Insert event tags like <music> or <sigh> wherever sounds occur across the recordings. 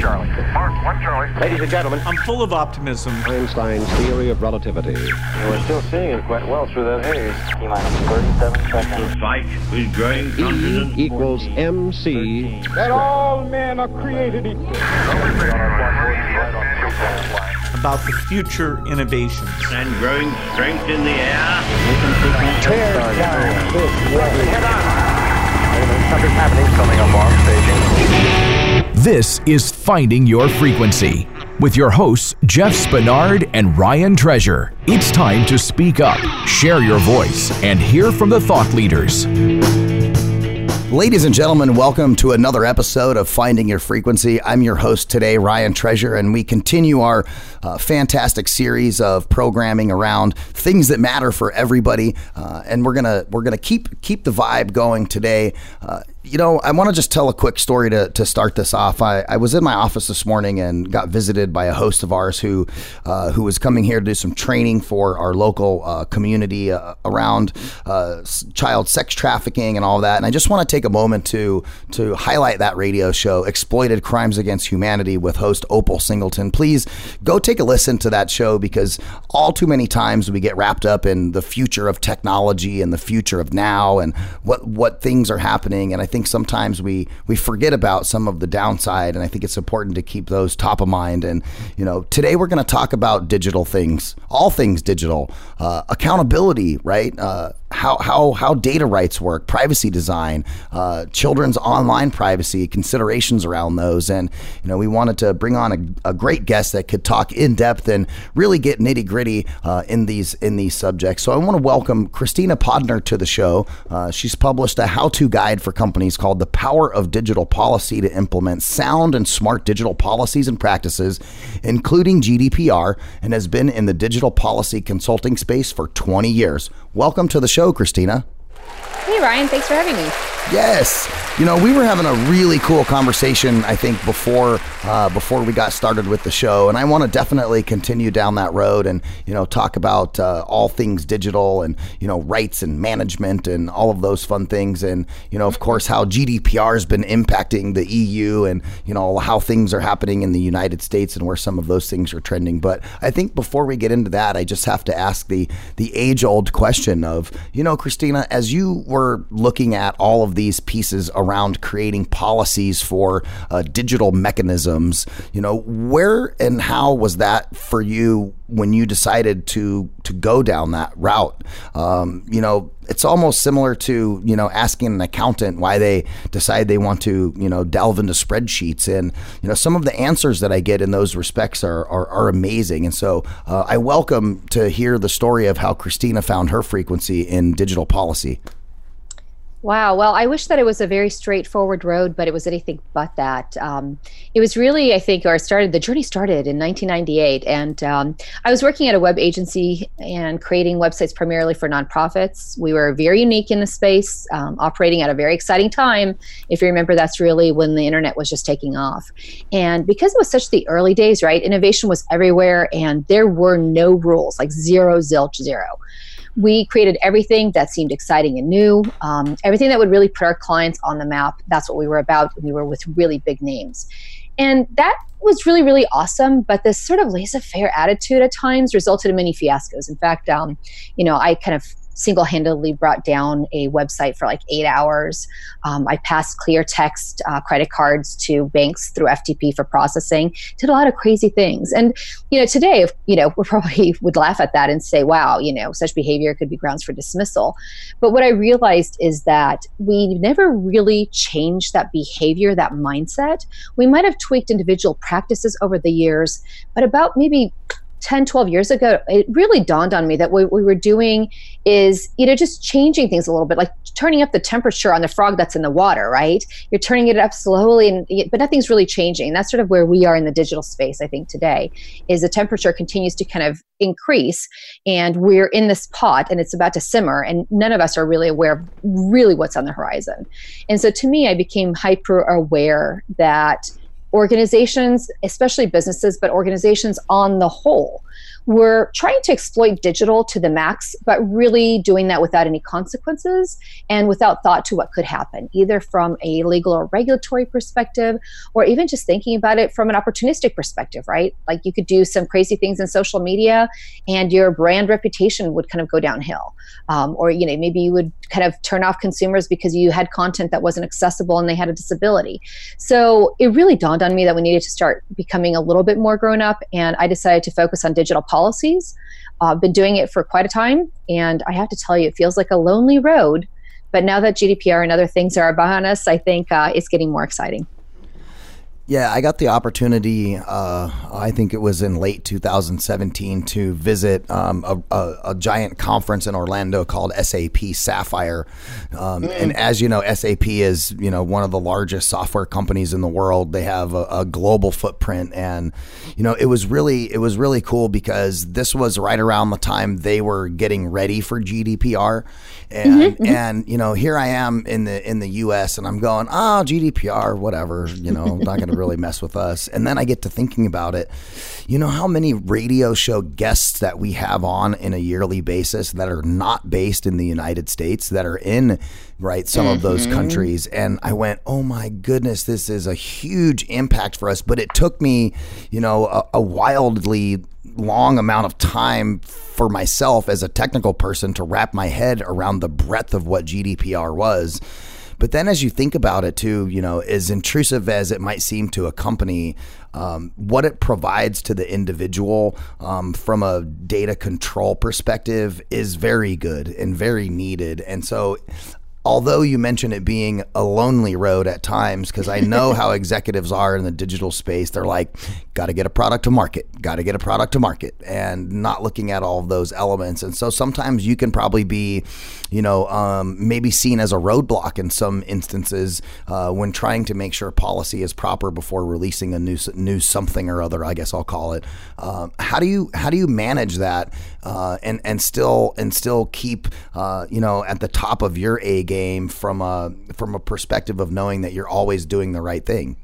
Charlie. Mark, one Charlie. Ladies and gentlemen, I'm full of optimism. Einstein's theory of relativity. We're still seeing it quite well through that haze. T minus 37 seconds. fight with growing E confidence. equals MC. that all men are created equal. about the future innovations. and growing strength in the air. Tear down this wall. Something's happening. Coming up on staging. This is Finding Your Frequency with your hosts, Jeff Spinard and Ryan Treasure. It's time to speak up, share your voice, and hear from the thought leaders. Ladies and gentlemen, welcome to another episode of Finding Your Frequency. I'm your host today, Ryan Treasure, and we continue our uh, fantastic series of programming around things that matter for everybody. Uh, and we're gonna we're gonna keep keep the vibe going today. Uh, you know, I want to just tell a quick story to, to start this off. I, I was in my office this morning and got visited by a host of ours who uh, who was coming here to do some training for our local uh, community uh, around uh, child sex trafficking and all that. And I just want to take a moment to to highlight that radio show, Exploited Crimes Against Humanity, with host Opal Singleton. Please go take a listen to that show because all too many times we get wrapped up in the future of technology and the future of now and what what things are happening. And I think sometimes we we forget about some of the downside. And I think it's important to keep those top of mind. And you know, today we're going to talk about digital things, all things digital, uh, accountability, right? Uh, how, how, how data rights work, privacy design, uh, children's online privacy, considerations around those. And, you know, we wanted to bring on a, a great guest that could talk in depth and really get nitty gritty uh, in these in these subjects. So I want to welcome Kristina Podnar to the show. Uh, she's published a how to guide for companies called The Power of Digital Policy to Implement Sound and Smart Digital Policies and Practices, including GDPR, and has been in the digital policy consulting space for 20 years. Welcome to the show, Kristina. Hey, Ryan, thanks for having me. Yes, you know we were having a really cool conversation. I think before uh, before we got started with the show, and I want to definitely continue down that road and you know talk about uh, all things digital and you know rights and management and all of those fun things, and you know of course how GDPR has been impacting the EU and you know how things are happening in the United States and where some of those things are trending. But I think before we get into that, I just have to ask the the age old question of you know Kristina, as you were looking at all of these pieces around creating policies for uh, digital mechanisms. You know, where and how was that for you when you decided to to go down that route? Um, you know, it's almost similar to you know asking an accountant why they decide they want to you know delve into spreadsheets and you know some of the answers that I get in those respects are are, are amazing and so uh, I welcome to hear the story of how Kristina found her frequency in digital policy. Wow. Well, I wish that it was a very straightforward road, but it was anything but that. Um, it was really, I think, or started, the journey started in 1998. And um, I was working at a web agency and creating websites primarily for nonprofits. We were very unique in the space, um, operating at a very exciting time. If you remember, that's really when the internet was just taking off. And because it was such the early days, right, innovation was everywhere and there were no rules, like zero, zilch, zero we created everything that seemed exciting and new um, everything that would really put our clients on the map. That's what we were about. We were with really big names. And that was really really awesome but this sort of laissez-faire attitude at times resulted in many fiascos. In fact um, you know i kind of single-handedly brought down a website for like eight hours. Um, i passed clear text uh, credit cards to banks through ftp for processing. Did a lot of crazy things. And you know today you know <laughs> we probably would laugh at that and say wow you know such behavior could be grounds for dismissal. But what i realized is that we never really changed that behavior that mindset. We might have tweaked individual practices over the years but about maybe 10 12 years ago it really dawned on me that what we were doing is you know just changing things a little bit like turning up the temperature on the frog that's in the water right? You're turning it up slowly and but nothing's really changing. That's sort of where we are in the digital space i think today is the temperature continues to kind of increase and we're in this pot and it's about to simmer and none of us are really aware of really what's on the horizon. And so to me i became hyper aware that organizations, especially businesses, but organizations on the whole, were trying to exploit digital to the max, but really doing that without any consequences and without thought to what could happen, either from a legal or regulatory perspective, or even just thinking about it from an opportunistic perspective, right? Like you could do some crazy things in social media and your brand reputation would kind of go downhill. Um, or, you know, maybe you would kind of turn off consumers because you had content that wasn't accessible and they had a disability. So it really dawned on me that we needed to start becoming a little bit more grown up. And I decided to focus on digital policies. I've uh, been doing it for quite a time. And I have to tell you, it feels like a lonely road. But now that GDPR and other things are behind us, I think uh, it's getting more exciting. Yeah, I got the opportunity. Uh, I think it was in late 2017 to visit um, a, a, a, giant conference in Orlando called SAP Sapphire. Um, mm. And as you know, SAP is you know one of the largest software companies in the world. They have a, a, global footprint, and you know it was really it was really cool because this was right around the time they were getting ready for GDPR, and mm-hmm, mm-hmm. and you know here I am in the in the U.S. and I'm going, oh GDPR, whatever, you know, not going to really mess with us. And then I get to thinking about it. You know how many radio show guests that we have on in a yearly basis that are not based in the United States, that are in right some mm-hmm. of those mm-hmm. countries and i went oh my goodness this is a huge impact for us but it took me you know a, a wildly long amount of time for myself as a technical person to wrap my head around the breadth of what gdpr was but then as you think about it too, you know, as intrusive as it might seem to a company, um, what it provides to the individual um, from a data control perspective is very good and very needed. And so although you mention it being a lonely road at times, because I know how <laughs> executives are in the digital space, they're like, got to get a product to market, got to get a product to market, and not looking at all of those elements. And so sometimes you can probably be, you know, um, maybe seen as a roadblock in some instances uh, when trying to make sure policy is proper before releasing a new new something or other. I guess I'll call it. Uh, how do you how do you manage that uh, and and still and still keep uh, you know at the top of your A game? Game from a from a perspective of knowing that you're always doing the right thing?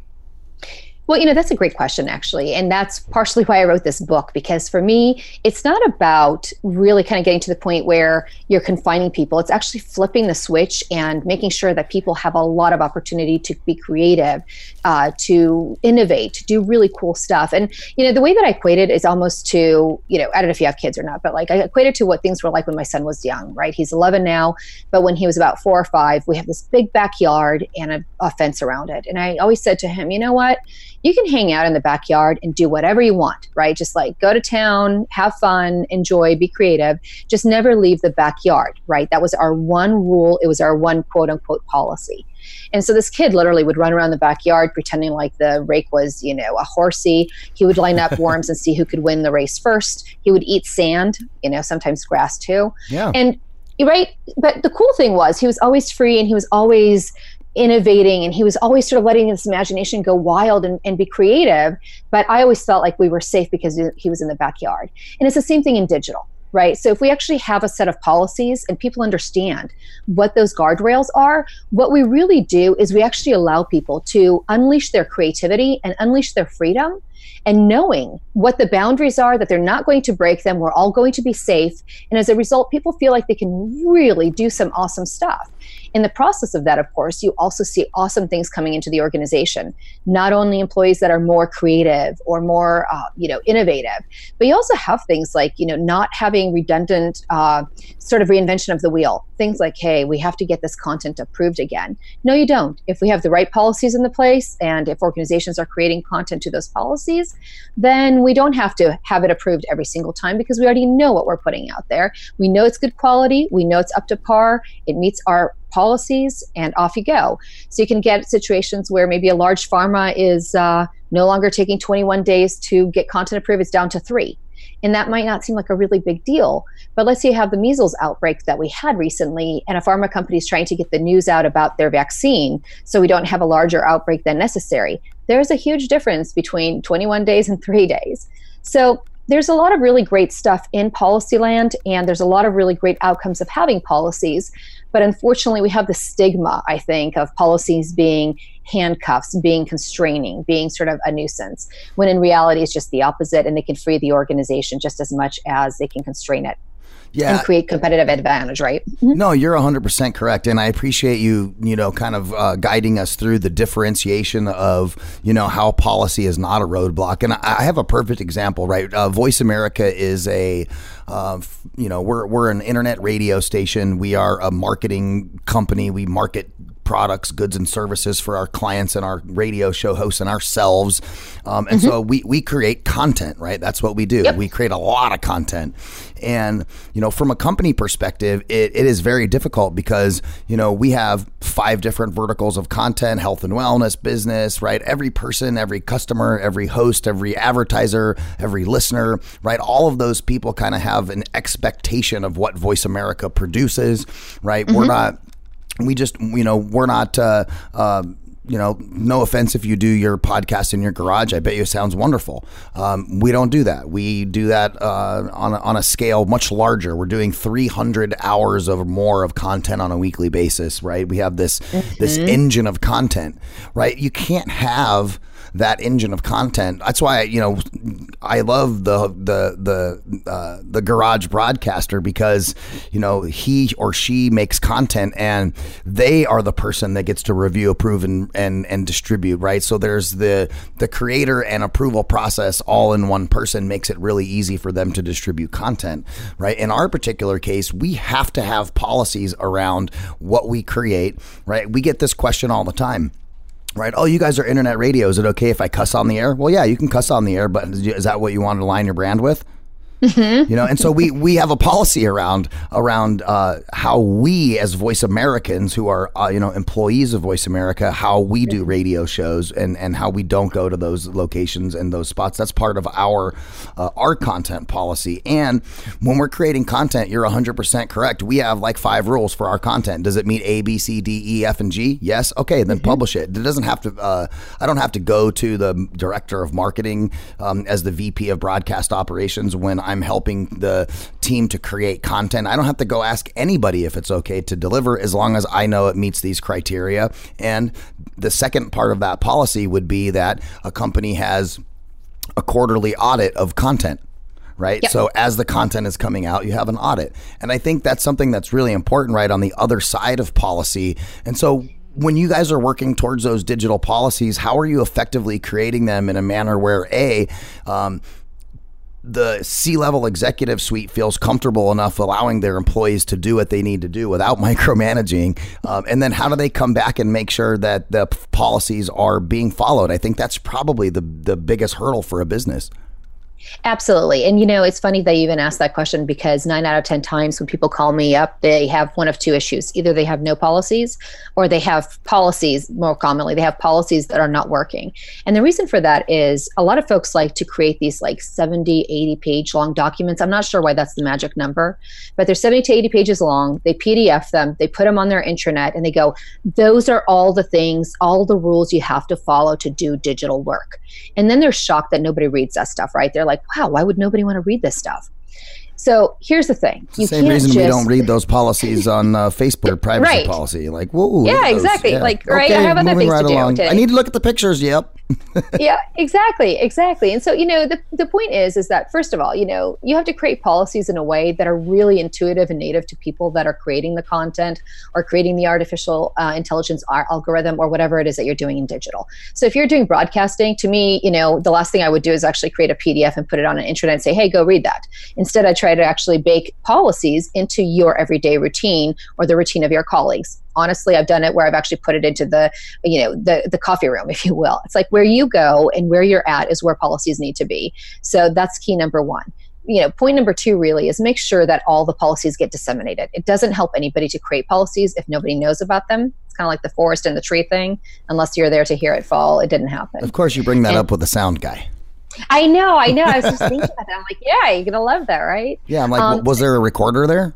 Well, you know, that's a great question, actually. And that's partially why I wrote this book, because for me, it's not about really kind of getting to the point where you're confining people. It's actually flipping the switch and making sure that people have a lot of opportunity to be creative, uh, to innovate, to do really cool stuff. And, you know, the way that I equate it is almost to, you know, I don't know if you have kids or not, but like I equate it to what things were like when my son was young, right? He's 11 now, but when he was about four or five, we have this big backyard and a, a fence around it. And I always said to him, you know what? You can hang out in the backyard and do whatever you want, right? Just like go to town, have fun, enjoy, be creative. Just never leave the backyard, right? That was our one rule. It was our one quote unquote policy. And so this kid literally would run around the backyard pretending like the rake was, you know, a horsey. He would line up <laughs> worms and see who could win the race first. He would eat sand, you know, sometimes grass too. Yeah. And right but the cool thing was he was always free and he was always innovating and he was always sort of letting his imagination go wild and, and be creative but i always felt like we were safe because he was in the backyard and it's the same thing in digital right? So if we actually have a set of policies and people understand what those guardrails are, what we really do is we actually allow people to unleash their creativity and unleash their freedom and knowing what the boundaries are that they're not going to break them we're all going to be safe and as a result people feel like they can really do some awesome stuff in the process of that of course you also see awesome things coming into the organization. Not only employees that are more creative or more uh, you know innovative but you also have things like you know not having redundant uh, sort of reinvention of the wheel. Things like hey we have to get this content approved again. No you don't. If we have the right policies in the place and if organizations are creating content to those policies then we don't have to have it approved every single time because we already know what we're putting out there. We know it's good quality. We know it's up to par. It meets our policies, and off you go. So you can get situations where maybe a large pharma is uh, no longer taking 21 days to get content approved, it's down to three. And that might not seem like a really big deal. But let's say you have the measles outbreak that we had recently, and a pharma company is trying to get the news out about their vaccine so we don't have a larger outbreak than necessary. There's a huge difference between 21 days and three days. So there's a lot of really great stuff in policy land, and there's a lot of really great outcomes of having policies. But unfortunately, we have the stigma, I think, of policies being handcuffs, being constraining, being sort of a nuisance, when in reality it's just the opposite and they can free the organization just as much as they can constrain it yeah. and create competitive advantage, right? No, you're 100% correct. And I appreciate you, you know, kind of uh, guiding us through the differentiation of, you know, how policy is not a roadblock. And I, I have a perfect example, right? Uh, Voice America is a, uh, you know, we're, we're an internet radio station. We are a marketing company. We market products, goods, and services for our clients and our radio show hosts and ourselves. Um, and mm-hmm. so we, we create content, right? That's what we do. Yep. We create a lot of content. And, you know, from a company perspective, it, it is very difficult because, you know, we have five different verticals of content health and wellness, business, right? Every person, every customer, every host, every advertiser, every listener, right? All of those people kind of have an expectation of what Voice America produces, right? Mm-hmm. We're not we just you know we're not uh, uh, you know, no offense if you do your podcast in your garage. I bet you it sounds wonderful. Um, we don't do that. We do that uh, on, a, on a scale much larger. We're doing 300 hours or more of content on a weekly basis, right? We have this mm-hmm. this engine of content, right? You can't have that engine of content. That's why you know I love the the the uh, the garage broadcaster because you know he or she makes content and they are the person that gets to review, approve, and and, and distribute. Right. So there's the the creator and approval process all in one person makes it really easy for them to distribute content. Right. In our particular case, we have to have policies around what we create. Right. We get this question all the time right? Oh, you guys are internet radio. Is it okay if I cuss on the air? Well, yeah, you can cuss on the air, but is that what you want to align your brand with? Mm-hmm. You know, and so we we have a policy around around uh, how we as Voice Americans, who are uh, you know employees of Voice America, how we do radio shows and and how we don't go to those locations and those spots. That's part of our uh, our content policy. And when we're creating content, you're 100 percent correct. We have like five rules for our content. Does it meet A, B, C, D, E, F, and G? Yes. Okay, then mm-hmm. publish it. It doesn't have to. Uh, I don't have to go to the director of marketing um, as the VP of broadcast operations when I'm helping the team to create content. I don't have to go ask anybody if it's okay to deliver as long as I know it meets these criteria. And the second part of that policy would be that a company has a quarterly audit of content right? Yep. So as the content is coming out, you have an audit. And I think that's something that's really important, right, on the other side of policy. And so when you guys are working towards those digital policies, how are you effectively creating them in a manner where A, um, the C level executive suite feels comfortable enough allowing their employees to do what they need to do without <laughs> micromanaging? Um, and then how do they come back and make sure that the policies are being followed? I think that's probably the, the biggest hurdle for a business. Absolutely. And you know, it's funny that you even asked that question because nine out of 10 times when people call me up, they have one of two issues. Either they have no policies or they have policies, more commonly, they have policies that are not working. And the reason for that is a lot of folks like to create these like 70, 80 page long documents. I'm not sure why that's the magic number, but they're 70 to 80 pages long. They PDF them, they put them on their intranet, and they go, those are all the things, all the rules you have to follow to do digital work. And then they're shocked that nobody reads that stuff, right? They're like, wow, why would nobody want to read this stuff? So here's the thing. You Same reason just, we don't read those policies on uh, Facebook, privacy right. policy. Like, whoa. Yeah, exactly. Yeah. Like, right. I have other things right to do. Today. I need to look at the pictures. Yep. <laughs> yeah, exactly, exactly. And so, you know, the, the point is, is that first of all, you know, you have to create policies in a way that are really intuitive and native to people that are creating the content or creating the artificial uh, intelligence algorithm or whatever it is that you're doing in digital. So if you're doing broadcasting, to me, you know, the last thing I would do is actually create a PDF and put it on an internet and say, hey, go read that. Instead, I try to actually bake policies into your everyday routine or the routine of your colleagues honestly i've done it where i've actually put it into the you know the the coffee room <laughs> if you will it's like where you go and where you're at is where policies need to be so that's key number one you know point number two really is make sure that all the policies get disseminated it doesn't help anybody to create policies if nobody knows about them it's kind of like the forest and the tree thing unless you're there to hear it fall it didn't happen of course you bring that and, up with the sound guy I know, I know. I was just <laughs> thinking about that. I'm like, yeah, you're gonna love that, right? Yeah, I'm like, um, was there a recorder there?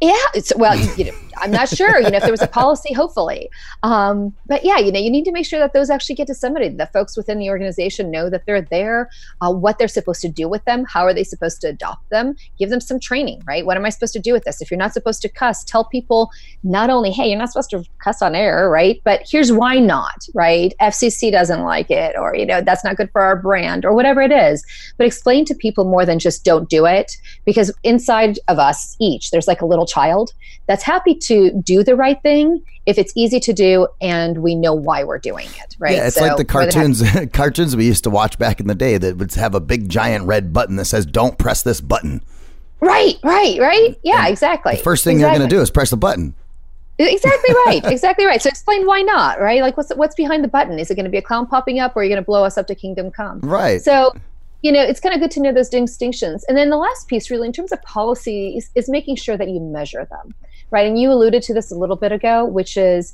Yeah, it's well, you know, I'm not sure. You know, if there was a policy, hopefully. Um, but yeah, you know, you need to make sure that those actually get disseminated. That folks within the organization know that they're there, uh, what they're supposed to do with them, how are they supposed to adopt them, give them some training. Right? What am I supposed to do with this? If you're not supposed to cuss, tell people not only, hey, you're not supposed to cuss on air, right? But here's why not. Right? FCC doesn't like it, or you know, that's not good for our brand, or whatever it is. But explain to people more than just don't do it, because inside of us each, there's like a little child that's happy to do the right thing if it's easy to do and we know why we're doing it, right? Yeah, it's so like the cartoons <laughs> cartoons we used to watch back in the day that would have a big giant red button that says "Don't press this button." Right, right, right. Yeah, and exactly. The first thing exactly. you're going to do is press the button. Exactly right. exactly right. So explain why not, right? Like what's what's behind the button? Is it going to be a clown popping up, or are you going to blow us up to kingdom come? Right. So you know, it's kind of good to know those distinctions. And then the last piece, really, in terms of policy, is, is making sure that you measure them, right? And you alluded to this a little bit ago, which is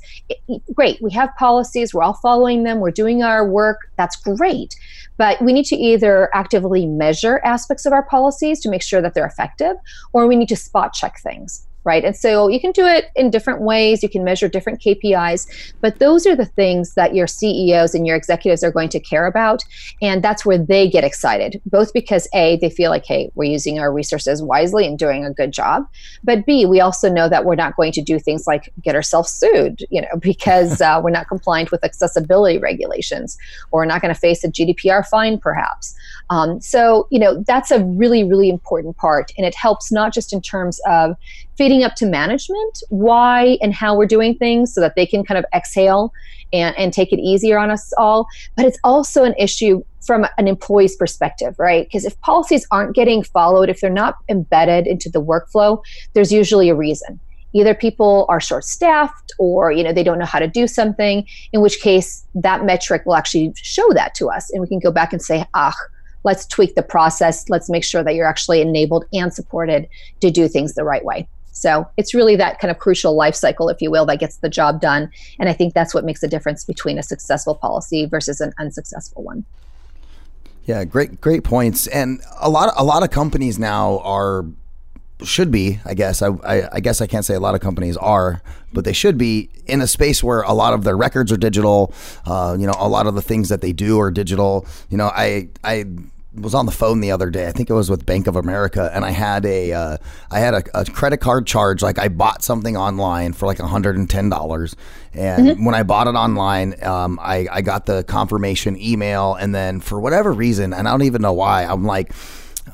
great. We have policies, we're all following them, we're doing our work. That's great. But we need to either actively measure aspects of our policies to make sure that they're effective, or we need to spot check things right? And so you can do it in different ways. You can measure different KPIs, but those are the things that your CEOs and your executives are going to care about. And that's where they get excited, both because A, they feel like, hey, we're using our resources wisely and doing a good job. But B, we also know that we're not going to do things like get ourselves sued, you know, <laughs> because uh, we're not compliant with accessibility regulations or we're not going to face a GDPR fine, perhaps. Um, so, you know, that's a really, really important part. And it helps not just in terms of feeding up to management why and how we're doing things so that they can kind of exhale and, and take it easier on us all. But it's also an issue from an employee's perspective, right? Because if policies aren't getting followed, if they're not embedded into the workflow, there's usually a reason either people are short staffed or you know they don't know how to do something in which case that metric will actually show that to us and we can go back and say ah let's tweak the process let's make sure that you're actually enabled and supported to do things the right way so it's really that kind of crucial life cycle, if you will, that gets the job done. And I think that's what makes a difference between a successful policy versus an unsuccessful one. Yeah, great, great points. And a lot, a lot of companies now are should be, I guess. I, I, I, guess I can't say a lot of companies are, but they should be in a space where a lot of their records are digital. Uh, you know, a lot of the things that they do are digital. You know, I I was on the phone the other day. I think it was with Bank of America, and I had a uh, I had a, a, credit card charge. Like I bought something online for like hundred and ten dollars, and mm-hmm. when I bought it online, um, I I got the confirmation email, and then for whatever reason, and I don't even know why, I'm like.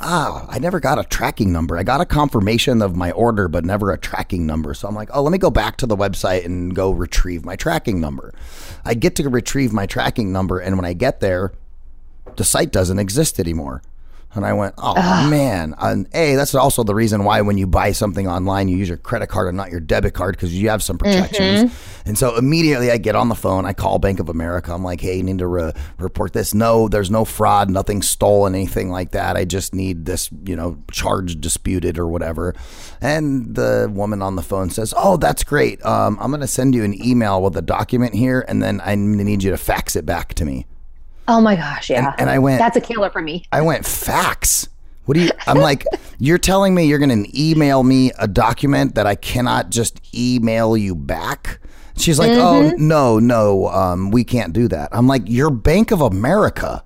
Ah, I never got a tracking number. I got a confirmation of my order, but never a tracking number. So I'm like, oh, let me go back to the website and go retrieve my tracking number. I get to retrieve my tracking number, and when I get there, the site doesn't exist anymore. And I went, oh Ugh. man. And A, that's also the reason why when you buy something online, you use your credit card and not your debit card because you have some protections. Mm-hmm. And so immediately I get on the phone, I call Bank of America. I'm like, hey, you need to re- report this. No, there's no fraud, nothing stolen, anything like that. I just need this, you know, charge disputed or whatever. And the woman on the phone says, oh, that's great. Um, I'm going to send you an email with a document here, and then I need you to fax it back to me. Oh my gosh, yeah. And, and I went, that's a killer for me. I went, fax. What do you, I'm like, <laughs> you're telling me you're going to email me a document that I cannot just email you back? She's like, oh, mm-hmm. oh, no, no, um, we can't do that. I'm like, you're Bank of America.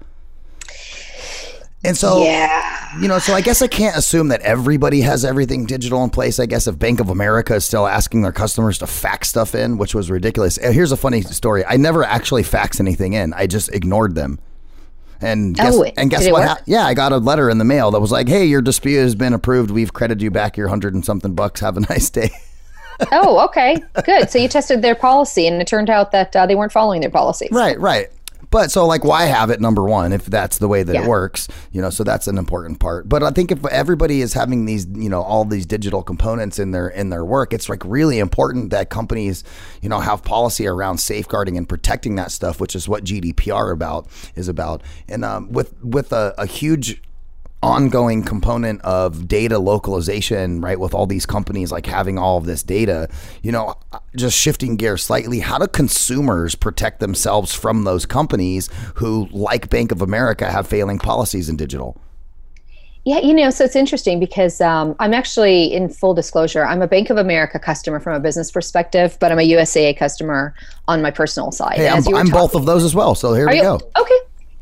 And so, yeah. you know, so I guess I can't assume that everybody has everything digital in place. I guess if Bank of America is still asking their customers to fax stuff in, which was ridiculous. Here's a funny story. I never actually faxed anything in. I just ignored them. And guess, oh, and guess what? Ha- yeah, I got a letter in the mail that was like, "Hey, your dispute has been approved. We've credited you back your hundred and something bucks. Have a <laughs> nice day." oh, okay, good. So you tested their policy, and it turned out that uh, they weren't following their policies. Right, right. But so like why have it number one if that's the way that yeah. it works, you know, so that's an important part. But I think if everybody is having these, you know, all these digital components in their in their work, it's like really important that companies, you know, have policy around safeguarding and protecting that stuff, which is what GDPR about is about. And um, with with a, a huge ongoing component of data localization, right? With all these companies like having all of this data, you know, just shifting gear slightly, how do consumers protect themselves from those companies who, like Bank of America, have failing policies in digital? Yeah, you know, so it's interesting because um, I'm actually, in full disclosure, I'm a Bank of America customer from a business perspective, but I'm a USAA customer on my personal side. Hey, I'm, I'm both of those as well. So here Are we you? go. Okay,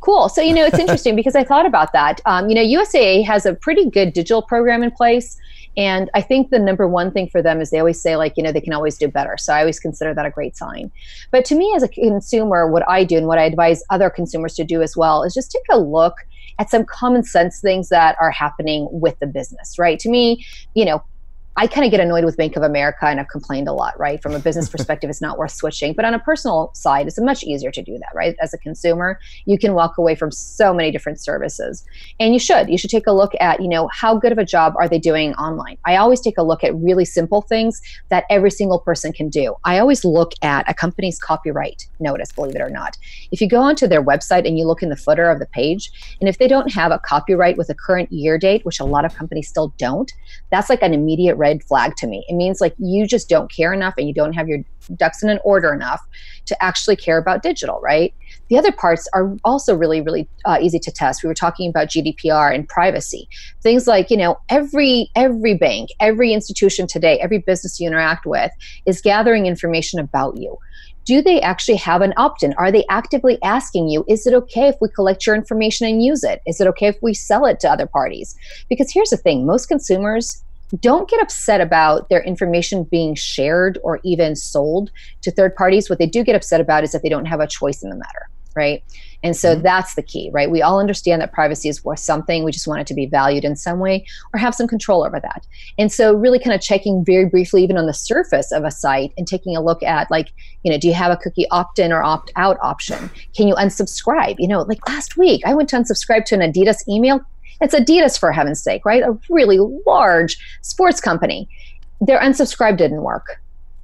cool. So, you know, it's interesting because I thought about that. Um, you know, USAA has a pretty good digital program in place. And I think the number one thing for them is they always say, like, you know, they can always do better. So I always consider that a great sign. But to me, as a consumer, what I do and what I advise other consumers to do as well is just take a look at some common sense things that are happening with the business, right? To me, you know, I kind of get annoyed with Bank of America and I've complained a lot, right? From a business <laughs> perspective, it's not worth switching. But on a personal side, it's much easier to do that, right? As a consumer, you can walk away from so many different services. And you should. You should take a look at, you know, how good of a job are they doing online? I always take a look at really simple things that every single person can do. I always look at a company's copyright notice, believe it or not. If you go onto their website and you look in the footer of the page, and if they don't have a copyright with a current year date, which a lot of companies still don't, that's like an immediate red flag to me. It means like you just don't care enough and you don't have your ducks in an order enough to actually care about digital, right? The other parts are also really, really uh, easy to test. We were talking about GDPR and privacy. Things like, you know, every every bank, every institution today, every business you interact with is gathering information about you do they actually have an opt in? Are they actively asking you, is it okay if we collect your information and use it? Is it okay if we sell it to other parties? Because here's the thing most consumers don't get upset about their information being shared or even sold to third parties. What they do get upset about is that they don't have a choice in the matter, right? And so mm-hmm. that's the key, right? We all understand that privacy is worth something. We just want it to be valued in some way or have some control over that. And so, really kind of checking very briefly, even on the surface of a site, and taking a look at, like, you know, do you have a cookie opt in or opt out option? Can you unsubscribe? You know, like last week, I went to unsubscribe to an Adidas email it's Adidas, for heaven's sake, right? A really large sports company. Their unsubscribe didn't work.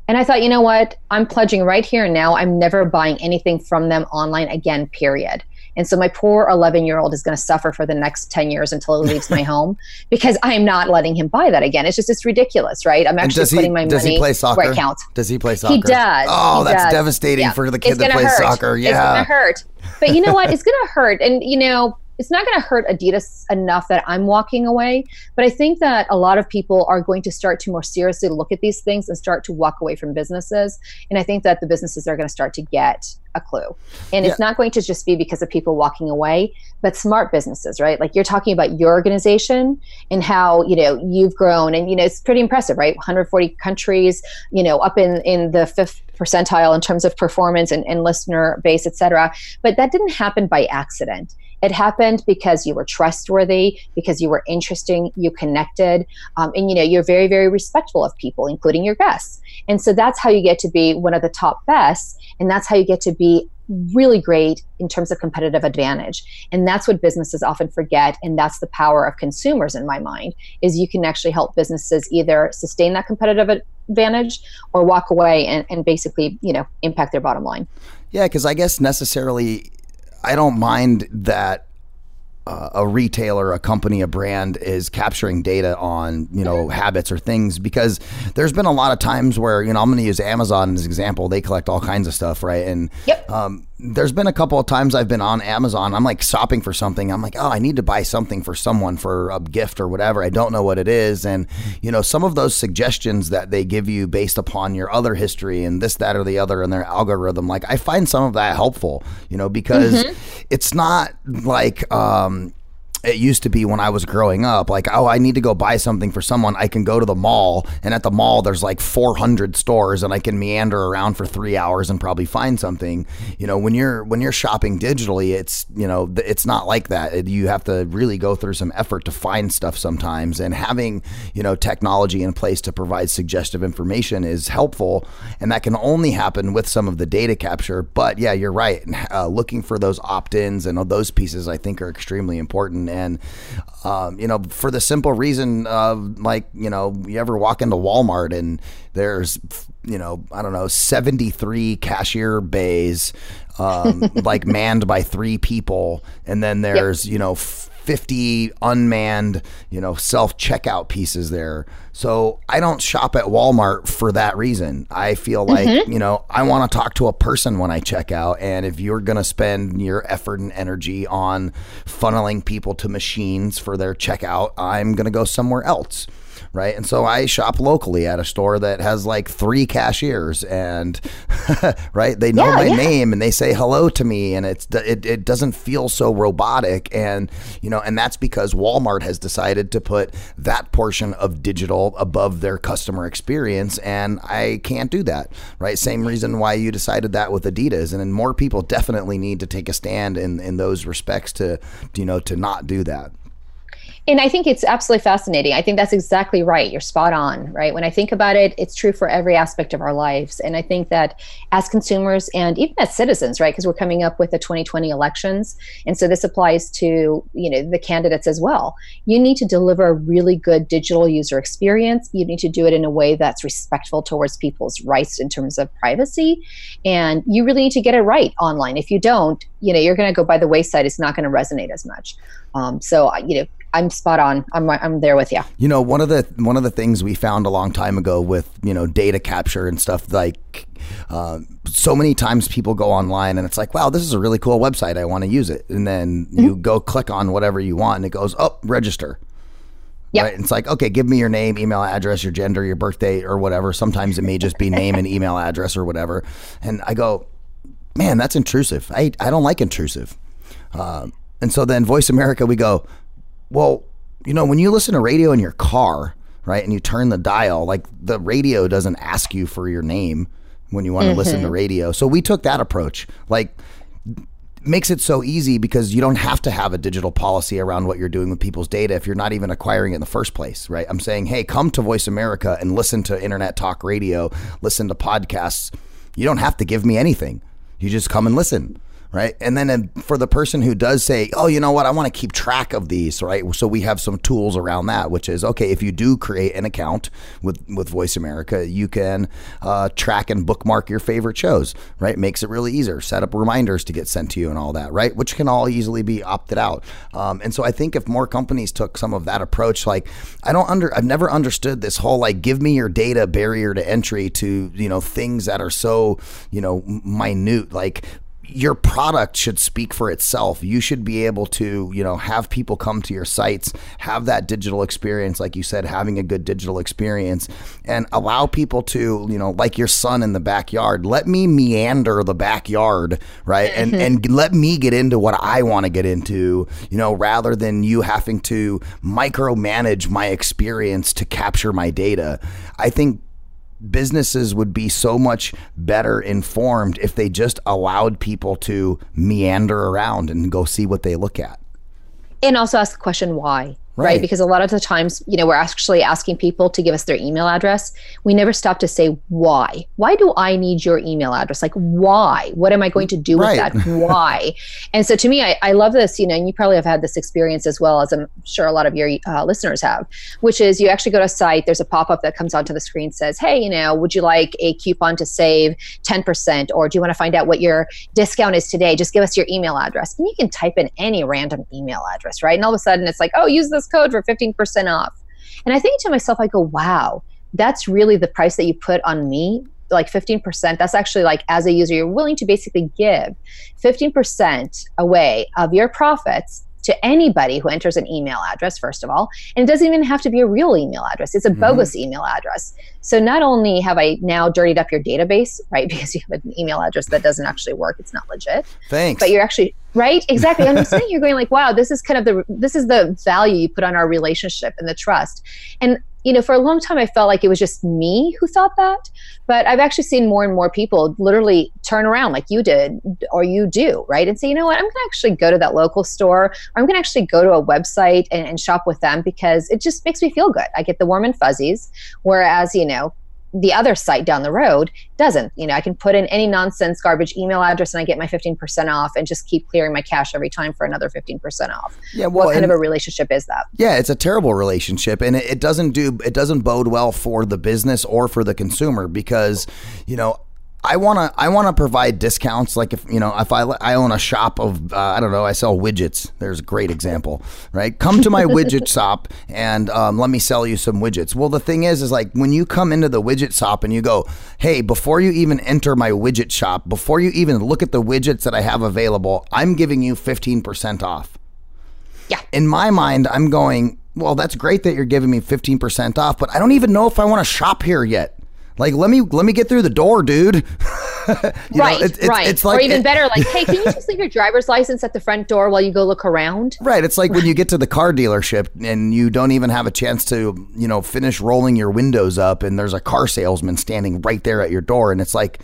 And I thought, you know what? I'm pledging right here and now. I'm never buying anything from them online again, period. And so my poor 11 year old is going to suffer for the next 10 years until he leaves my <laughs> home because I'm not letting him buy that again. It's just, it's ridiculous, right? I'm actually he, putting my does money he play soccer? where it counts. Does he play soccer? He does. Oh, he that's does. devastating yeah. for the kid it's that plays hurt. soccer. Yeah. It's going to hurt. But you know what? It's going to hurt. And, you know, it's not going to hurt Adidas enough that I'm walking away. But I think that a lot of people are going to start to more seriously look at these things and start to walk away from businesses. And I think that the businesses are going to start to get a clue. And yeah. it's not going to just be because of people walking away, but smart businesses, right? Like you're talking about your organization and how, you know, you've grown and, you know, it's pretty impressive, right? 140 countries, you know, up in, in the fifth percentile in terms of performance and, and listener base, et cetera. But that didn't happen by accident. It happened because you were trustworthy, because you were interesting, you connected, um, and you know you're very, very respectful of people, including your guests. And so that's how you get to be one of the top best, and that's how you get to be really great in terms of competitive advantage and that's what businesses often forget and that's the power of consumers in my mind is you can actually help businesses either sustain that competitive advantage or walk away and, and basically you know impact their bottom line yeah because i guess necessarily I don't mind that uh, a retailer, a company, a brand is capturing data on you know habits or things because there's been a lot of times where you know I'm going to use Amazon as an example. They collect all kinds of stuff, right? And yep. um, there's been a couple of times I've been on Amazon. I'm like shopping for something. I'm like, oh, I need to buy something for someone for a gift or whatever. I don't know what it is. And, you know, some of those suggestions that they give you based upon your other history and this, that, or the other in their algorithm, like I find some of that helpful, you know, because mm-hmm. it's not like, um, it used to be when I was growing up. Like, oh, I need to go buy something for someone. I can go to the mall, and at the mall, there's like 400 stores, and I can meander around for three hours and probably find something. You know, when you're when you're shopping digitally, it's you know it's not like that. You have to really go through some effort to find stuff sometimes, and having you know technology in place to provide suggestive information is helpful, and that can only happen with some of the data capture. But yeah, you're right. Uh, looking for those opt-ins and those pieces, I think, are extremely important and um, you know for the simple reason of like you know you ever walk into Walmart and there's you know I don't know 73 cashier bays um, <laughs> like manned by three people and then there's yep. you know 50 unmanned, you know, self checkout pieces there. So I don't shop at Walmart for that reason. I feel like, Mm-hmm. you know, I want to talk to a person when I check out. And if you're going to spend your effort and energy on funneling people to machines for their checkout, I'm going to go somewhere else right? And so I shop locally at a store that has like three cashiers, and <laughs> right, they know Yeah, my yeah. name and they say hello to me, and it's it, it doesn't feel so robotic, and you know, and that's because Walmart has decided to put that portion of digital above their customer experience, and I can't do that, right? Same reason why you decided that with Adidas, and then more people definitely need to take a stand in in those respects to you know to not do that. And I think it's absolutely fascinating. I think that's exactly right. You're spot on, right? When I think about it, it's true for every aspect of our lives. And I think that as consumers and even as citizens, right? Because we're coming up with the 2020 elections. And so this applies to, you know, the candidates as well. You need to deliver a really good digital user experience. You need to do it in a way that's respectful towards people's rights in terms of privacy. And you really need to get it right online. If you don't, you know, you're going to go by the wayside. It's not going to resonate as much. Um, so, you know, I'm spot on. I'm, I'm there with you. You know, one of the one of the things we found a long time ago with you know data capture and stuff like. Uh, so many times people go online and it's like, wow, this is a really cool website. I want to use it. And then you go click on whatever you want and it goes, oh, register. Yep. Right. It's like, okay, give me your name, email address, your gender, your birthday, or whatever. Sometimes it may just be name and email address or whatever. And I go, man, that's intrusive. I, I don't like intrusive. Um, and so then Voice America, we go, well, you know, when you listen to radio in your car, right, and you turn the dial, like the radio doesn't ask you for your name when you want to mm-hmm. listen to radio. So we took that approach. Like, makes it so easy because you don't have to have a digital policy around what you're doing with people's data if you're not even acquiring it in the first place, right? I'm saying, hey, come to Voice America and listen to internet talk radio, listen to podcasts. You don't have to give me anything. You just come and listen. Right. And then for the person who does say, oh, you know what, I want to keep track of these. Right. So we have some tools around that, which is okay, if you do create an account with, with Voice America, you can uh, track and bookmark your favorite shows. Right. Makes it really easier. Set up reminders to get sent to you and all that. Right. Which can all easily be opted out. Um, and so I think if more companies took some of that approach, like I don't under, I've never understood this whole like give me your data barrier to entry to, you know, things that are so, you know, minute. Like your product should speak for itself. You should be able to, you know, have people come to your sites, have that digital experience, like you said, having a good digital experience, and allow people to, you know, like your son in the backyard. Let me meander the backyard, right, and mm-hmm. and let me get into what I want to get into, you know, rather than you having to micromanage my experience to capture my data. I think businesses would be so much better informed if they just allowed people to meander around and go see what they look at. and also ask the question why right. Right. because a lot of the times you know we're actually asking people to give us their email address. We never stop to say why? Why do i need your email address? Like why? What am i going to do with that? <laughs> Why? And so to me I, I love this you know and you probably have had this experience as well as i'm sure a lot of your uh, listeners have which is you actually go to a site there's a pop-up that comes onto the screen says hey you know would you like a coupon to save 10% or do you want to find out what your discount is today? Just give us your email address. And you can type in any random email address right? And all of a sudden it's like oh use this code for 15% off. And i think to myself i go wow that's really the price that you put on me. Like 15% that's actually like as a user you're willing to basically give 15% away of your profits to anybody who enters an email address first of all. And it doesn't even have to be a real email address. It's a mm-hmm. bogus email address. So not only have i now dirtied up your database right <laughs> because you have an email address that doesn't actually work it's not legit Thanks. but you're actually right? Exactly. I'm saying you're going like wow this is kind of the this is the value you put on our relationship and the trust. And you know for a long time i felt like it was just me who thought that but i've actually seen more and more people literally turn around like you did or you do right? And say you know what? I'm going to actually go to that local store. Or i'm going to actually go to a website and, and shop with them because it just makes me feel good. I get the warm and fuzzies. Whereas you know the other site down the road doesn't. You know, I can put in any nonsense garbage email address and I get my 15% off and just keep clearing my cache every time for another 15% off. Yeah, well, what kind of a relationship is that? Yeah, it's a terrible relationship, and it, it doesn't do it doesn't bode well for the business or for the consumer because, you know, I want to I want to provide discounts like if you know if I I own a shop of uh, I don't know I sell widgets. There's a great example right? Come to my widget <laughs> shop and um, let me sell you some widgets. Well the thing is is like when you come into the widget shop and you go hey before you even enter my widget shop before you even look at the widgets that I have available I'm giving you 15% off. Yeah. In my mind I'm going well that's great that you're giving me 15% off but I don't even know if I want to shop here yet like let me let me get through the door, dude. <laughs> right, know, it's, right. It's like, or even it, better, like, <laughs> hey, can you just leave your driver's license at the front door while you go look around? Right. It's like when you <laughs> get to the car dealership and you don't even have a chance to, you know, finish rolling your windows up, and there's a car salesman standing right there at your door, and it's like,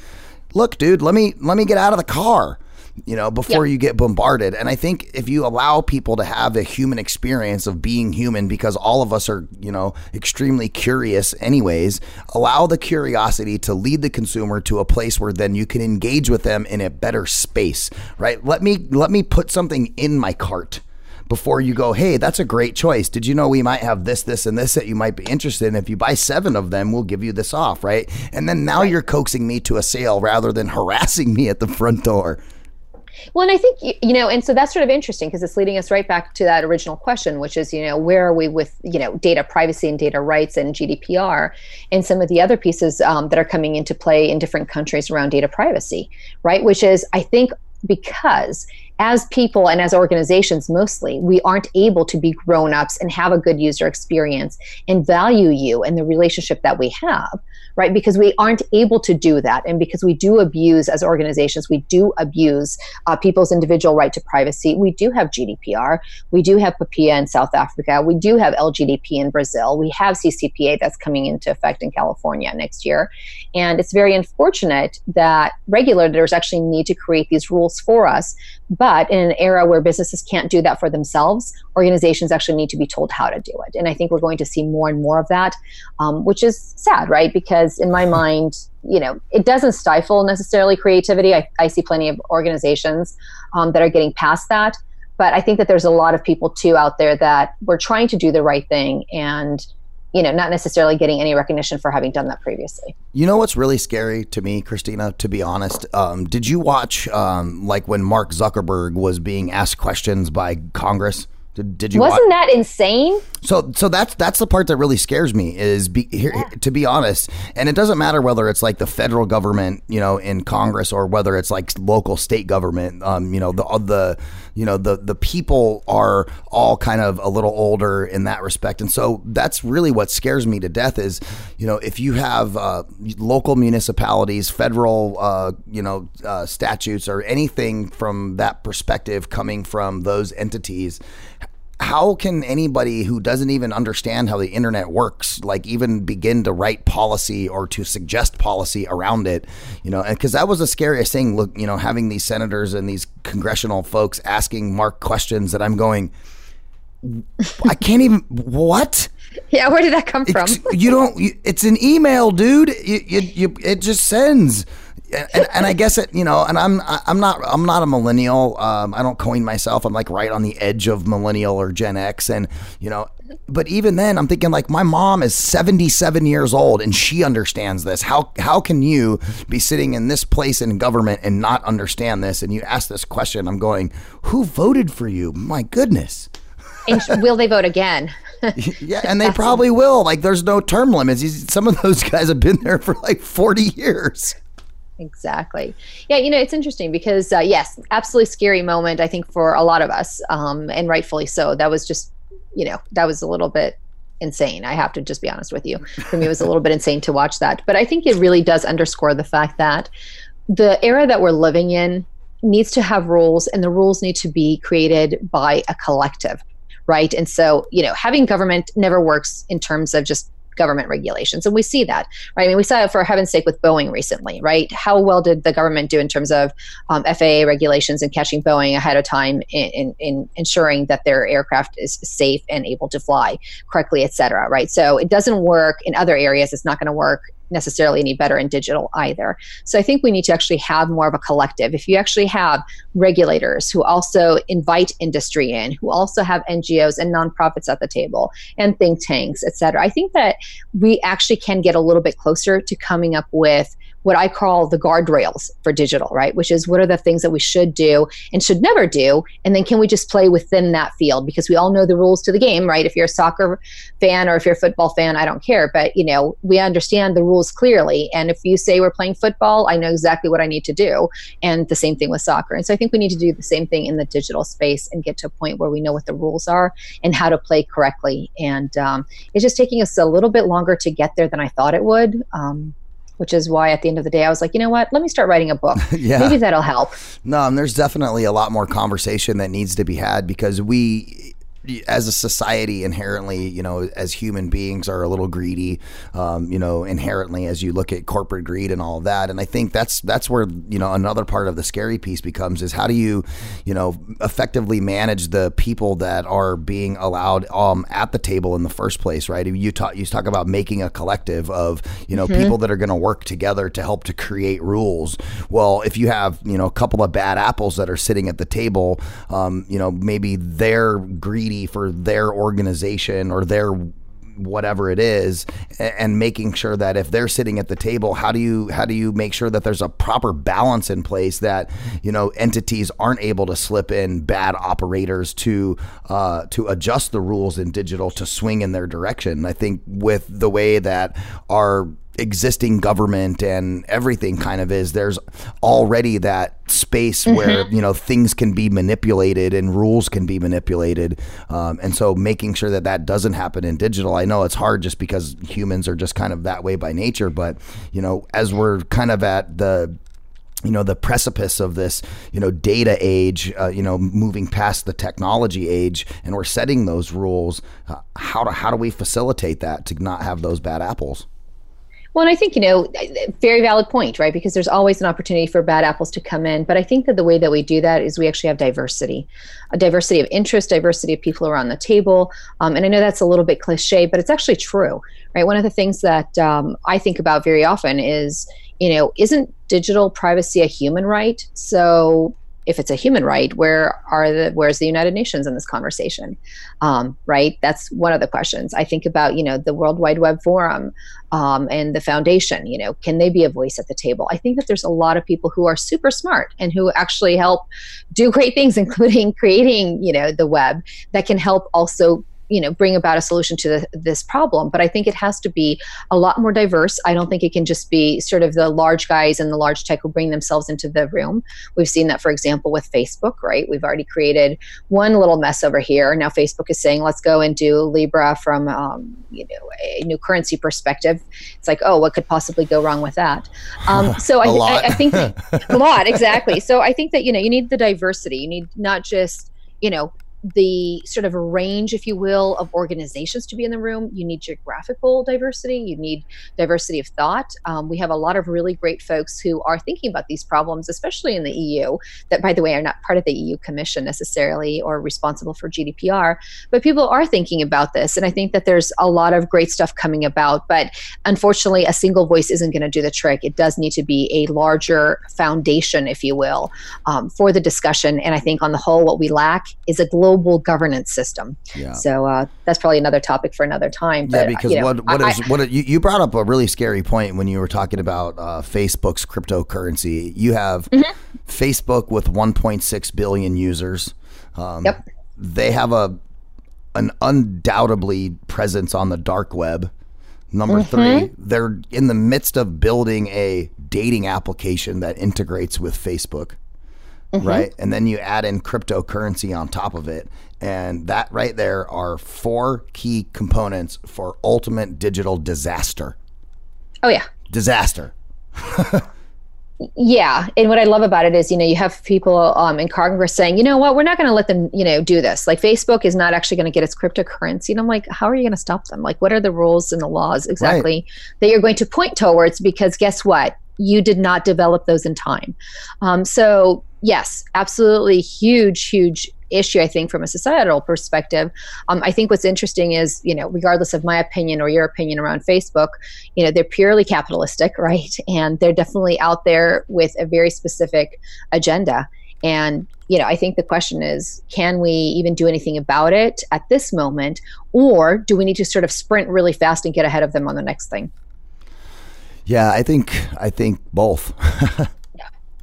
look, dude, let me let me get out of the car you know, before yep. you get bombarded. And I think if you allow people to have a human experience of being human, because all of us are, you know, extremely curious anyways, allow the curiosity to lead the consumer to a place where then you can engage with them in a better space, right? Let me let me put something in my cart before you go, hey, that's a great choice. Did you know we might have this, this, and this that you might be interested in? If you buy seven of them, we'll give you this off, right? And then now right. you're coaxing me to a sale rather than <laughs> harassing me at the front door. Well, and I think, you know, and so that's sort of interesting because it's leading us right back to that original question, which is, you know, where are we with, you know, data privacy and data rights and GDPR and some of the other pieces um, that are coming into play in different countries around data privacy, right? Which is, I think, because as people and as organizations mostly, we aren't able to be grown ups and have a good user experience and value you and the relationship that we have right? Because we aren't able to do that. And because we do abuse, as organizations, we do abuse uh, people's individual right to privacy. We do have GDPR. We do have POPIA in South Africa. We do have LGDP in Brazil. We have CCPA that's coming into effect in California next year. And it's very unfortunate that regulators actually need to create these rules for us. But in an era where businesses can't do that for themselves, organizations actually need to be told how to do it. And I think we're going to see more and more of that, um, which is sad, right? Because in my mind you know it doesn't stifle necessarily creativity i, I see plenty of organizations um, that are getting past that but i think that there's a lot of people too out there that were trying to do the right thing and you know not necessarily getting any recognition for having done that previously you know what's really scary to me Kristina to be honest um, did you watch um, like when mark zuckerberg was being asked questions by congress did, did you wasn't watch? that insane so so that's that's the part that really scares me is be, here, yeah. to be honest and it doesn't matter whether it's like the federal government you know in congress or whether it's like local state government um you know the the you know the the people are all kind of a little older in that respect. And so that's really what scares me to death is you know if you have uh, local municipalities federal uh, you know uh, statutes or anything from that perspective coming from those entities how can anybody who doesn't even understand how the internet works like even begin to write policy or to suggest policy around it you know? Because that was the scariest thing look you know having these senators and these congressional folks asking mark questions that i'm going i can't even what? <laughs> Yeah where did that come from? It's, you don't you, it's an email dude. You, you, you it just sends and, and, I guess it, you know, and I'm I'm not I'm not a millennial. Um, I don't coin myself. I'm like right on the edge of millennial or Gen X, and you know, but even then, I'm thinking like my mom is 77 years old and she understands this. How how can you be sitting in this place in government and not understand this? And you ask this question, I'm going, who voted for you? My goodness. And will they vote again? <laughs> yeah, and <laughs> they probably will. Like, there's no term limits. Some of those guys have been there for like 40 years. Exactly. Yeah, you know, it's interesting because, uh, yes, absolutely scary moment, I think, for a lot of us, um, and rightfully so. That was just, you know, that was a little bit insane. I have to just be honest with you. For me, it was a little bit insane to watch that. But I think it really does underscore the fact that the era that we're living in needs to have rules, and the rules need to be created by a collective right? And so, you know, having government never works in terms of just government regulations. And we see that, right? I mean, we saw it for heaven's sake with Boeing recently, right? How well did the government do in terms of um, FAA regulations and catching Boeing ahead of time in, in, in, ensuring that their aircraft is safe and able to fly correctly, et cetera, right? So it doesn't work in other areas. It's not going to work necessarily any better in digital either. So I think we need to actually have more of a collective. If you actually have regulators who also invite industry in, who also have NGOs and nonprofits at the table and think tanks, et cetera, I think that we actually can get a little bit closer to coming up with what I call the guardrails for digital, right? Which is what are the things that we should do and should never do? And then can we just play within that field? Because we all know the rules to the game, right? If you're a soccer fan or if you're a football fan, I don't care. But, you know, we understand the rules clearly. And if you say we're playing football, I know exactly what I need to do. And the same thing with soccer. And so I think we need to do the same thing in the digital space and get to a point where we know what the rules are and how to play correctly. And um, it's just taking us a little bit longer to get there than I thought it would. Um, which is why at the end of the day I was like, you know what, let me start writing a book. <laughs> yeah. Maybe that'll help. No, and there's definitely a lot more conversation that needs to be had because we as a society inherently you know as human beings are a little greedy um, you know inherently as you look at corporate greed and all of that. And i think that's that's where you know another part of the scary piece becomes is how do you you know effectively manage the people that are being allowed um, at the table in the first place right? You talk you talk about making a collective of you know mm-hmm. people that are going to work together to help to create rules. Well if you have you know a couple of bad apples that are sitting at the table um, you know maybe they're greedy for their organization or their whatever it is and making sure that if they're sitting at the table how do you how do you make sure that there's a proper balance in place that you know entities aren't able to slip in bad operators to uh, to adjust the rules in digital to swing in their direction? I think with the way that our existing government and everything kind of is there's already that space mm-hmm. where you know things can be manipulated and rules can be manipulated um, and so making sure that that doesn't happen in digital i know it's hard just because humans are just kind of that way by nature but you know as we're kind of at the you know the precipice of this you know data age uh, you know moving past the technology age and we're setting those rules uh, how do how do we facilitate that to not have those bad apples well, and I think, you know, very valid point, right? Because there's always an opportunity for bad apples to come in. But I think that the way that we do that is we actually have diversity, a diversity of interest, diversity of people around the table. Um, and I know that's a little bit cliche, but it's actually true, right? One of the things that um, I think about very often is, you know, isn't digital privacy a human right? So if it's a human right, where are the where's the United Nations in this conversation? Um, right, that's one of the questions. I think about you know the World Wide Web Forum um, and the foundation. You know, can they be a voice at the table? I think that there's a lot of people who are super smart and who actually help do great things, <laughs> including creating you know the web that can help also you know bring about a solution to the, this problem but i think it has to be a lot more diverse. I don't think it can just be sort of the large guys and the large tech who bring themselves into the room. We've seen that for example with facebook right? We've already created one little mess over here. Now facebook is saying let's go and do libra from um, you know a new currency perspective. It's like oh what could possibly go wrong with that? Um, <laughs> so I, I, I think <laughs> a lot exactly. So i think that you know you need the diversity. You need not just you know the sort of range, if you will, of organizations to be in the room. You need geographical diversity. You need diversity of thought. Um, we have a lot of really great folks who are thinking about these problems, especially in the EU, that, by the way, are not part of the EU Commission necessarily or responsible for GDPR. But people are thinking about this. And I think that there's a lot of great stuff coming about. But unfortunately, a single voice isn't going to do the trick. It does need to be a larger foundation, if you will, um, for the discussion. And I think on the whole, what we lack is a global global governance system. Yeah. So uh, that's probably another topic for another time. But, yeah, because you know, what what I, is what you, you brought up a really scary point when you were talking about uh, Facebook's cryptocurrency. You have mm-hmm. Facebook with 1.6 billion users. Um, yep. They have a an undoubtedly presence on the dark web. Number mm-hmm. three, they're in the midst of building a dating application that integrates with Facebook mm-hmm. right? And then you add in cryptocurrency on top of it. And that right there are four key components for ultimate digital disaster. Oh, yeah. Disaster. <laughs> yeah and what i love about it is you know you have people um, in congress saying you know what we're not going to let them you know do this like facebook is not actually going to get its cryptocurrency and i'm like how are you going to stop them like what are the rules and the laws exactly right. that you're going to point towards because guess what you did not develop those in time um, so yes, absolutely huge, huge issue, I think, from a societal perspective. Um, I think what's interesting is, you know, regardless of my opinion or your opinion around Facebook, you know, they're purely capitalistic, <laughs> right? And they're definitely out there with a very specific agenda. And, you know, I think the question is can we even do anything about it at this moment? Or do we need to sort of sprint really fast and get ahead of them on the next thing? Yeah, I think I think both. <laughs>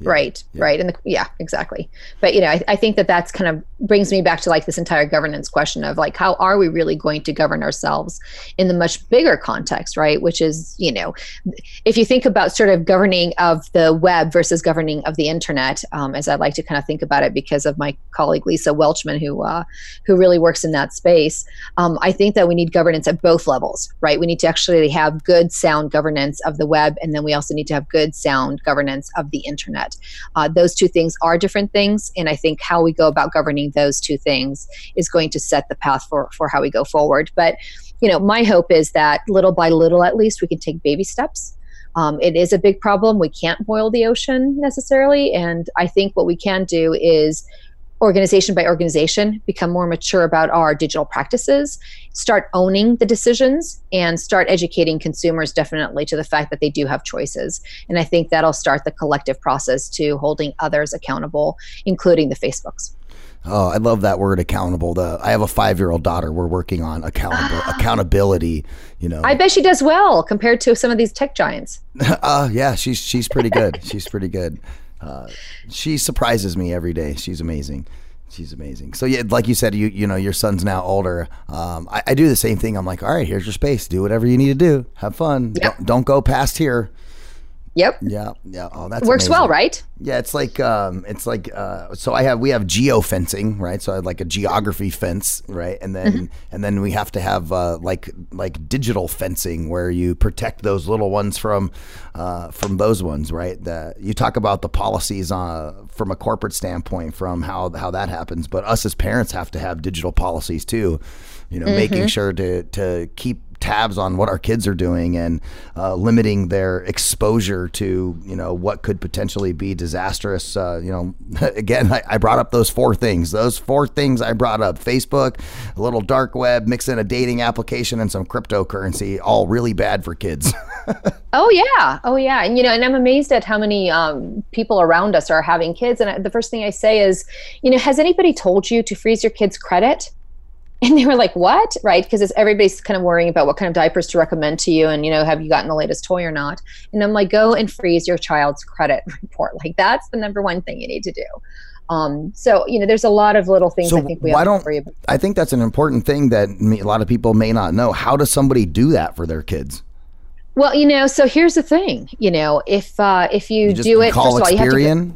right right and the, yeah exactly. But you know I, I think that that's kind of brings me back to like this entire governance question of like how are we really going to govern ourselves in the much bigger context right? Which is you know if you think about sort of governing of the web versus governing of the internet um, as i like to kind of think about it because of my colleague lisa welchman who uh, who really works in that space um, i think that we need governance at both levels right? We need to actually have good sound governance of the web and then we also need to have good sound governance of the internet uh, those two things are different things, and I think how we go about governing those two things is going to set the path for for how we go forward. But you know, my hope is that little by little, at least, we can take baby steps. Um, it is a big problem. We can't boil the ocean necessarily, and I think what we can do is organization by organization become more mature about our digital practices start owning the decisions and start educating consumers definitely to the fact that they do have choices and i think that'll start the collective process to holding others accountable including the facebooks Oh, I love that word accountable. The I have a five year old daughter. We're working on accountable accountability. You know, I bet she does well compared to some of these tech giants. <laughs> uh, yeah, she's she's pretty good. she's pretty good. Uh, she surprises me every day. She's amazing. She's amazing. So yeah, like you said, you you know your son's now older. Um, I, I, do the same thing. I'm like, all right, here's your space. Do whatever you need to do. Have fun. Don't, don't go past here. Yep. Yeah. Yeah. Oh, that works amazing. well, right? Yeah. It's like um, it's like uh, so I have we have geo fencing, right? So I have like a geography fence, right? And then mm-hmm. and then we have to have uh, like like digital fencing where you protect those little ones from uh, from those ones, right? That you talk about the policies uh, from a corporate standpoint, from how how that happens, but us as parents have to have digital policies too. You know, mm-hmm. making sure to to keep tabs on what our kids are doing and uh, limiting their exposure to you know what could potentially be disastrous. Uh, you know, <laughs> again, I, I, brought up those four things. Those four things I brought up: Facebook, a little dark web, mix in a dating application, and some cryptocurrency. All really bad for kids. <laughs> oh yeah, oh yeah, and you know, and I'm amazed at how many um, people around us are having kids. And the first thing I say is, you know, has anybody told you to freeze your kids' credit? And they were like what? Right? Because everybody's kind of worrying about what kind of diapers to recommend to you and you know have you gotten the latest toy or not? And i'm like go and freeze your child's credit <laughs> report. Like that's the number one thing you need to do. Um, so you know there's a lot of little things so i think we why don't, worry about. I think that's an important thing that a lot of people may not know. How does somebody do that for their kids? Well you know so here's the thing you know if uh, if you, you do it first of all, you have to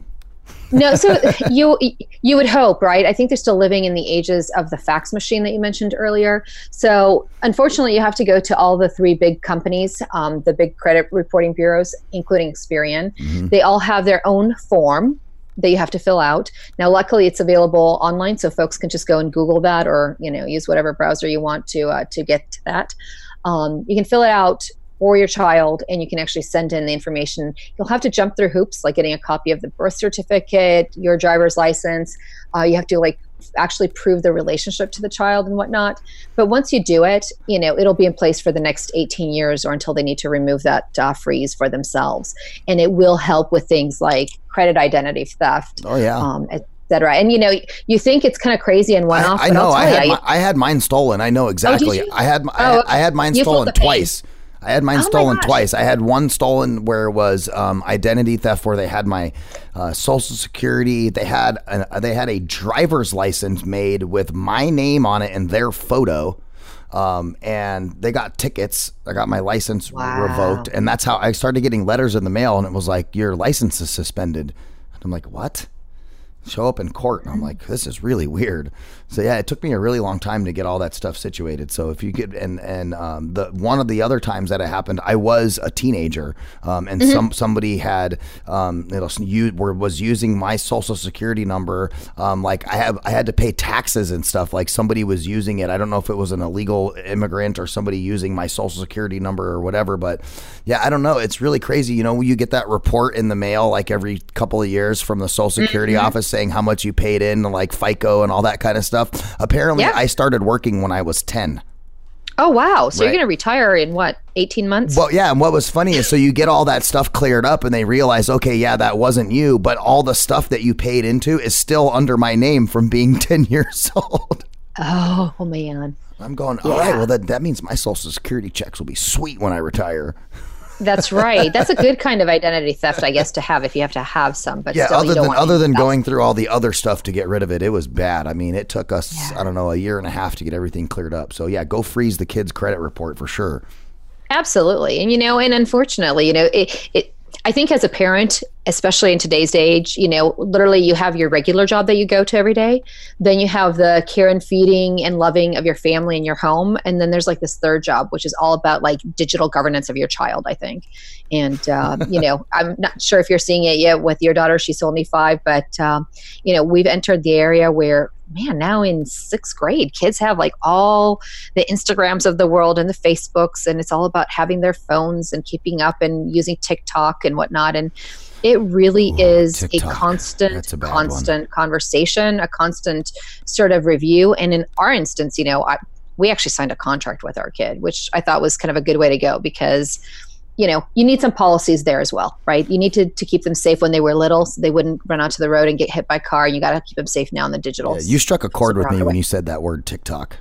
no, so <laughs> you you would hope, right? I think they're still living in the ages of the fax machine that you mentioned earlier. So unfortunately, you have to go to all the three big companies, um, the big credit reporting bureaus, including Experian. Mm-hmm. They all have their own form that you have to fill out. Now, luckily, it's available online, so folks can just go and Google that, or you know, use whatever browser you want to uh, to get to that. Um, you can fill it out for your child and you can actually send in the information. You'll have to jump through hoops like getting a copy of the birth certificate, your driver's license. Uh, you have to like actually prove the relationship to the child and whatnot. But once you do it, you know, it'll be in place for the next 18 years or until they need to remove that uh, freeze for themselves. And it will help with things like credit identity theft. Oh, yeah. Um, Etc. And you know, you think it's kind of crazy and one off. I, I know. I had, you, my, I had mine stolen. I know exactly. Oh, I had oh, I, I, had mine stolen twice. I had mine oh stolen twice. I had one stolen where it was um, identity theft, where they had my uh, social security. They had a, they had a driver's license made with my name on it and their photo. Um, and they got tickets. I got my license wow. revoked, and that's how I started getting letters in the mail. And it was like, "Your license is suspended." I'm like, "What?" Show up in court, and I'm like, "This is really weird." So yeah, it took me a really long time to get all that stuff situated. So if you get and and um, the one of the other times that it happened, I was a teenager, um, and mm-hmm. some somebody had um, it was, you, were, was using my social security number. Um, like I have I had to pay taxes and stuff. Like somebody was using it. I don't know if it was an illegal immigrant or somebody using my social security number or whatever. But yeah, I don't know. It's really crazy. You know, you get that report in the mail like every couple of years from the social security mm-hmm. office saying how much you paid in, like FICO and all that kind of stuff stuff. Apparently, yeah. I started working when I was 10. Oh wow! So right. you're going to retire in what, 18 months? Well, yeah. And what was funny is, so you get all that stuff cleared up, and they realize, okay, yeah, that wasn't you, but all the stuff that you paid into is still under my name from being <laughs> 10 years old. Oh, oh man! I'm going. All yeah. right. Well, that that means my social security checks will be sweet when I retire. That's right. That's a good kind of identity theft, I guess, to have if you have to have some. But yeah, still, other than other than going through all the other stuff to get rid of it, it was bad. I mean, it took us Yeah. I don't know a year and a half to get everything cleared up. So yeah, go freeze the kid's credit report for sure. Absolutely. And you know, and unfortunately, you know, it it I think as a parent, especially in today's age, you know, literally you have your regular job that you go to every day, then you have the care and feeding and loving of your family and your home, and then there's like this third job, which is all about like digital governance of your child. I think, and um, <laughs> you know, I'm not sure if you're seeing it yet with your daughter; she's only five, but um, you know, we've entered the area where man, now in sixth grade, kids have like all the Instagrams of the world and the Facebooks, and it's all about having their phones and keeping up and using TikTok and whatnot. And it really Ooh, is TikTok. a constant, a bad one. constant conversation, a constant sort of review. And in our instance, you know, I, we actually signed a contract with our kid, which I thought was kind of a good way to go because you know you need some policies there as well right you need to, to keep them safe when they were little so they wouldn't run onto the road and get hit by a car you got to keep them safe now in the digital Yeah, you struck a chord with me when you said that word TikTok.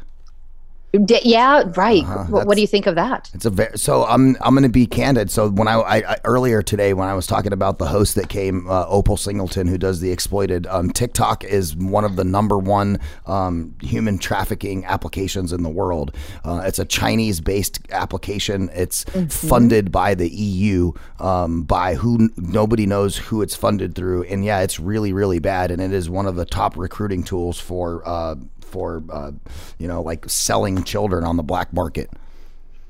D- yeah right Uh-huh, what, what do you think of that It's a very, so I'm I'm going to be candid. So when I, I, I earlier today when I was talking about the host that came, uh, Opal Singleton, who does the exploited, um, TikTok is one of the number one um, human trafficking applications in the world. Uh, it's a Chinese based application. It's funded by the EU, um, by who nobody knows who it's funded through, and yeah, it's really really bad, and it is one of the top recruiting tools for. Uh, for uh, you know, like selling children on the black market.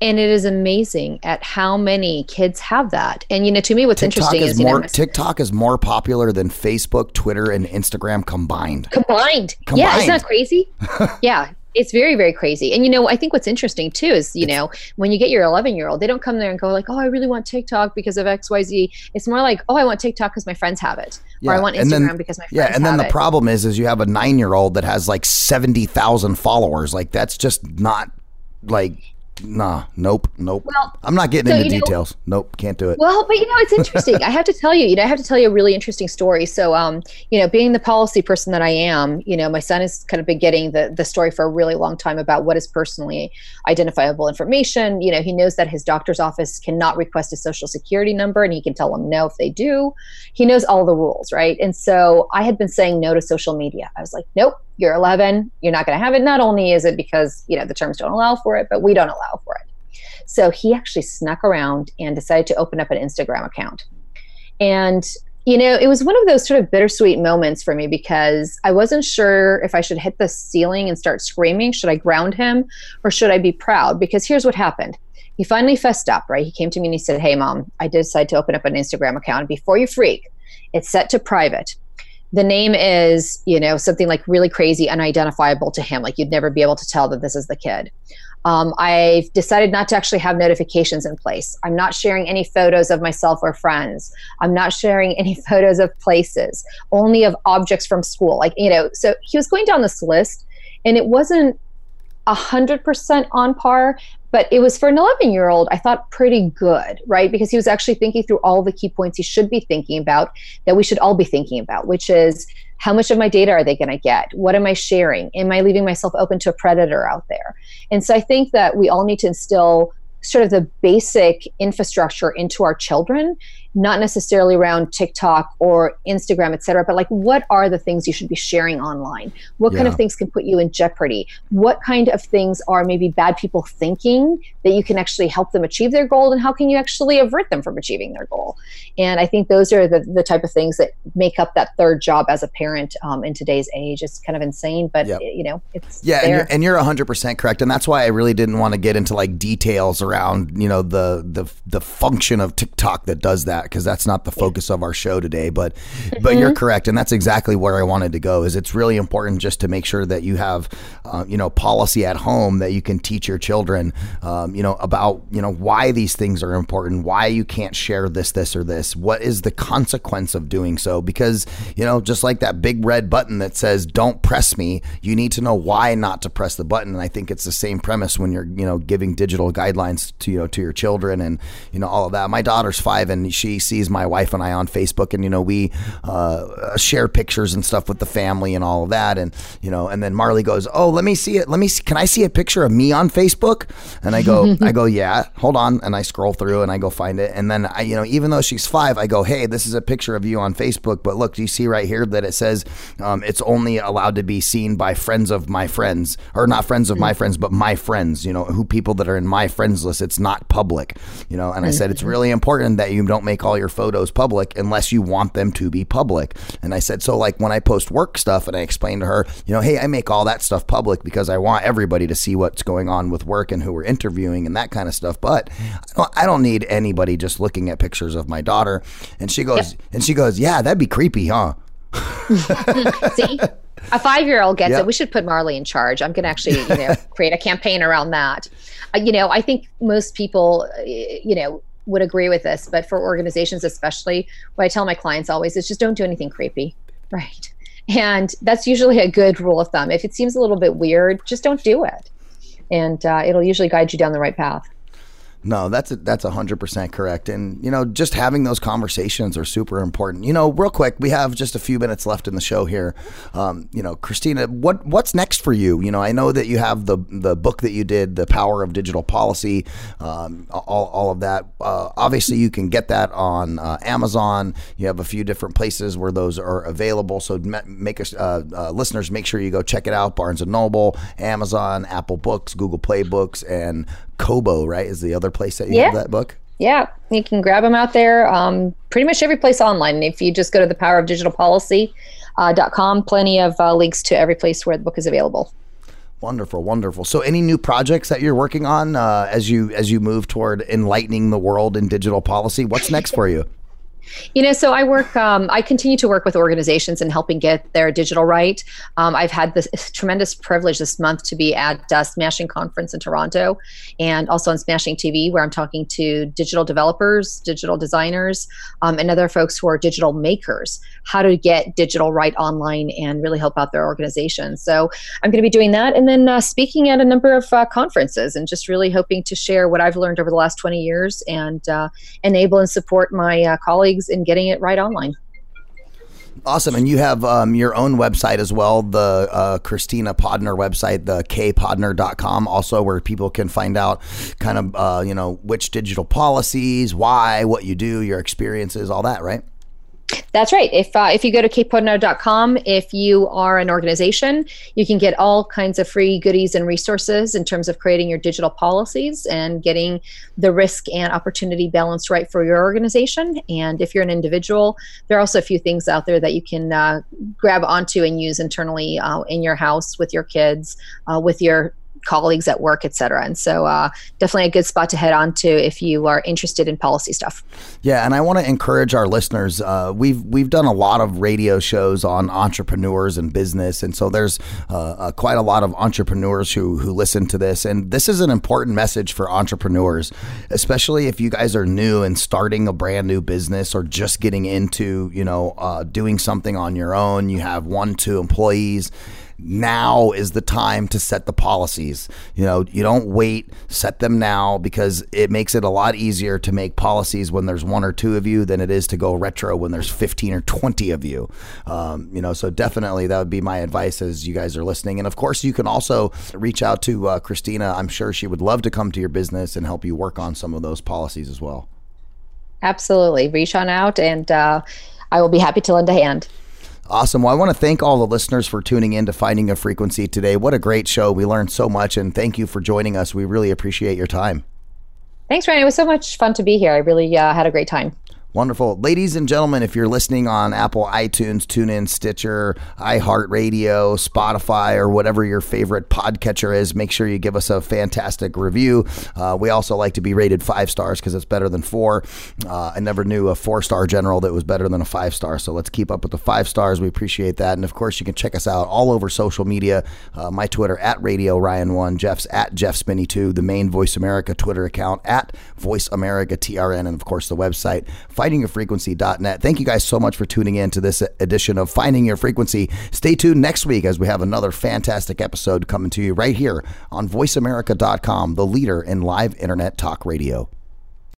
and it is amazing at how many kids have that and you know to me what's TikTok interesting is is you know, more TikTok is more popular than Facebook, Twitter, and Instagram combined. combined. Yeah, isn't that crazy? <laughs> yeah, it's very, very crazy. And you know, I think what's interesting too is, you know, when you get your 11 year old, they don't come there and go like, oh, I really want TikTok because of X, Y, Z. It's more like, oh, I want TikTok because my friends have it, or I want Instagram then- because my friends have it. yeah, and then the it. problem is, is you have a nine year old that has like seventy thousand followers. Like that's just not like, nah, nope, nope. Well, I'm not getting so, into you know- details. nope, can't do it. Well, but you know, it's interesting. I have to tell you, you know, I have to tell you a really interesting story. So, um, you know, being the policy person that I am, you know, my son has kind of been getting the the story for a really long time about what is personally identifiable information. You know, he knows that his doctor's office cannot request a social security number, and he can tell them no if they do. He knows all the rules, right? And so, I had been saying no to social media. I was like, nope, you're 11, you're not going to have it. Not only is it because you know the terms don't allow for it, but we don't allow for it. So he actually snuck around and decided to open up an Instagram account. And, you know, it was one of those sort of bittersweet moments for me because I wasn't sure if I should hit the ceiling and start screaming. Should I ground him or should I be proud? Because here's what happened. He finally fessed up, right? He came to me and he said, Hey, mom, I decided to open up an Instagram account. Before you freak, it's set to private the name is you know something like really crazy unidentifiable to him. Like you'd never be able to tell that this is the kid. Um, i've decided not to actually have notifications in place. I'm not sharing any photos of myself or friends. I'm not sharing any <laughs> photos of places only of objects from school. Like you know so he was going down this list and it wasn't a hundred percent on par but it was for an 11 year old i thought pretty good right? Because he was actually thinking through all the key points he should be thinking about that we should all be thinking about which is how much of my data are they going to get? What am i sharing? Am i leaving myself open to a predator out there? And so i think that we all need to instill sort of the basic infrastructure into our children not necessarily around tiktok or instagram et cetera but like what are the things you should be sharing online? What kind of things can put you in jeopardy? What kind of things are maybe bad people thinking that you can actually help them achieve their goal and how can you actually avert them from achieving their goal? And i think those are the, the type of things that make up that third job as a parent um, in today's age. It's kind of insane but Yep. you know it's Yeah, and you're, and you're 100% correct. And that's why I really didn't want to get into like details around, you know, the the the function of TikTok that does that because that's not the focus of our show today, but but Mm-hmm. you're correct and that's exactly where I wanted to go is it's really important just to make sure that you have uh, you know, policy at home that you can teach your children um, you know, about, you know, why these things are important, why you can't share this this or this. What is the consequence of doing so because, you know, just like that big red button that says don't press me, you need to know why not to press the button. And I think it's the same premise when you're, you know, giving digital guidelines to, you know, to your children and, you know, all of that. My daughter's five and she, she sees my wife and I on Facebook, and you know we uh, share pictures and stuff with the family and all of that, and you know, and then Marley goes, "Oh, let me see it. Let me see. Can I see a picture of me on Facebook?" And I go, <laughs> I go, "Yeah, hold on," and I scroll through and I go find it, and then I, you know, even though she's five, I go, "Hey, this is a picture of you on Facebook, but look, do you see right here that it says um, it's only allowed to be seen by friends of my friends, or not friends of my friends, but my friends, you know, who people that are in my friends list. It's not public, you know." And I said, "It's really important that you don't make all your photos public unless you want them to be public." And I said, "So like when I post work stuff, and I explained to her, you know, hey, I make all that stuff public because I want everybody to see what's going on with work and who we're interviewing and that kind of stuff. But I don't, I don't need anybody just looking at pictures of my daughter." And she goes, and she goes, "Yeah, that'd be creepy, huh?" <laughs> See, a five-year-old gets Yep. it. We should put Marley in charge. I'm going to actually, you know, <laughs> create a campaign around that. Uh, you know, I think most people, uh, you know, would agree with this, but for organizations especially, what I tell my clients always is just don't do anything creepy, right? And that's usually a good rule of thumb. If it seems a little bit weird, just don't do it, and uh, it'll usually guide you down the right path. No, that's a, that's hundred percent correct, and you know, just having those conversations are super important. You know, real quick, we have just a few minutes left in the show here. Um, you know, Kristina, what what's next for you? You know, I know that you have the the book that you did, the Power of Digital Policy, um, all all of that. Uh, obviously, you can get that on uh, Amazon. You have a few different places where those are available. So make us uh, uh, listeners make sure you go check it out. Barnes and Noble, Amazon, Apple Books, Google Play Books, and Kobo. Right is the other place that you have Yeah. that book. Yeah, you can grab them out there. Um, pretty much every place online. If you just go to the power of digital policy. Uh, dot com, plenty of uh, links to every place where the book is available. Wonderful, wonderful. So, any new projects that you're working on uh, as you as you move toward enlightening the world in digital policy? What's next for you? You know, so I work, um, I continue to work with organizations and helping get their digital right. Um, I've had this tremendous privilege this month to be at uh, Smashing Conference in Toronto and also on Smashing TV, where I'm talking to digital developers, digital designers, um, and other folks who are digital makers, how to get digital right online and really help out their organizations. So I'm going to be doing that and then uh, speaking at a number of uh, conferences and just really hoping to share what I've learned over the last 20 years and uh, enable and support my uh, colleagues in getting it right online. Awesome, and you have um, your own website as well, the uh, Kristina Podnar website, the kpodnar.com, also where people can find out kind of uh, you know which digital policies, why, what you do, your experiences, all that, right? That's right. If uh, if you go to kpodnar.com, if you are an organization, you can get all kinds of free goodies and resources in terms of creating your digital policies and getting the risk and opportunity balance right for your organization. And if you're an individual, there are also a few things out there that you can uh, grab onto and use internally uh, in your house with your kids, uh, with your colleagues at work, et cetera. And so, uh, definitely a good spot to head on to if you are interested in policy stuff. Yeah, and I want to encourage our listeners. Uh, we've we've done a lot of radio shows on entrepreneurs and business, and so there's uh, uh, quite a lot of entrepreneurs who who listen to this. And this is an important message for entrepreneurs, especially if you guys are new and starting a brand new business or just getting into you know uh, doing something on your own. You have one two employees now is the time to set the policies. You know, you don't wait, set them now because it makes it a lot easier to make policies when there's one or two of you than it is to go retro when there's 15 or 20 of you. Um, you know, so definitely that would be my advice as you guys are listening. And of course, you can also reach out to uh, Kristina. I'm sure she would love to come to your business and help you work on some of those policies as well. Absolutely. Reach on out and uh, I will be happy to lend a hand. Awesome. Well, I want to thank all the listeners for tuning in to Finding a Frequency today. What a great show. We learned so much, and thank you for joining us. We really appreciate your time. Thanks, Ryan. It was so much fun to be here. I really uh, had a great time. Wonderful. Ladies and gentlemen, if you're listening on Apple iTunes, TuneIn, Stitcher, iHeartRadio, Spotify, or whatever your favorite podcatcher is, make sure you give us a fantastic review. Uh, we also like to be rated five stars because it's better than four. Uh, I never knew a four star general that was better than a five star. So let's keep up with the five stars. We appreciate that. And of course, you can check us out all over social media. Uh, my Twitter at Radio Ryan1, Jeff's at Jeff Spinney2, the main Voice America Twitter account at Voice America TRN, and of course, the website findingyourfrequency.net. Thank you guys so much for tuning in to this edition of Finding Your Frequency. Stay tuned next week as we have another fantastic episode coming to you right here on voiceamerica.com, the leader in live internet talk radio.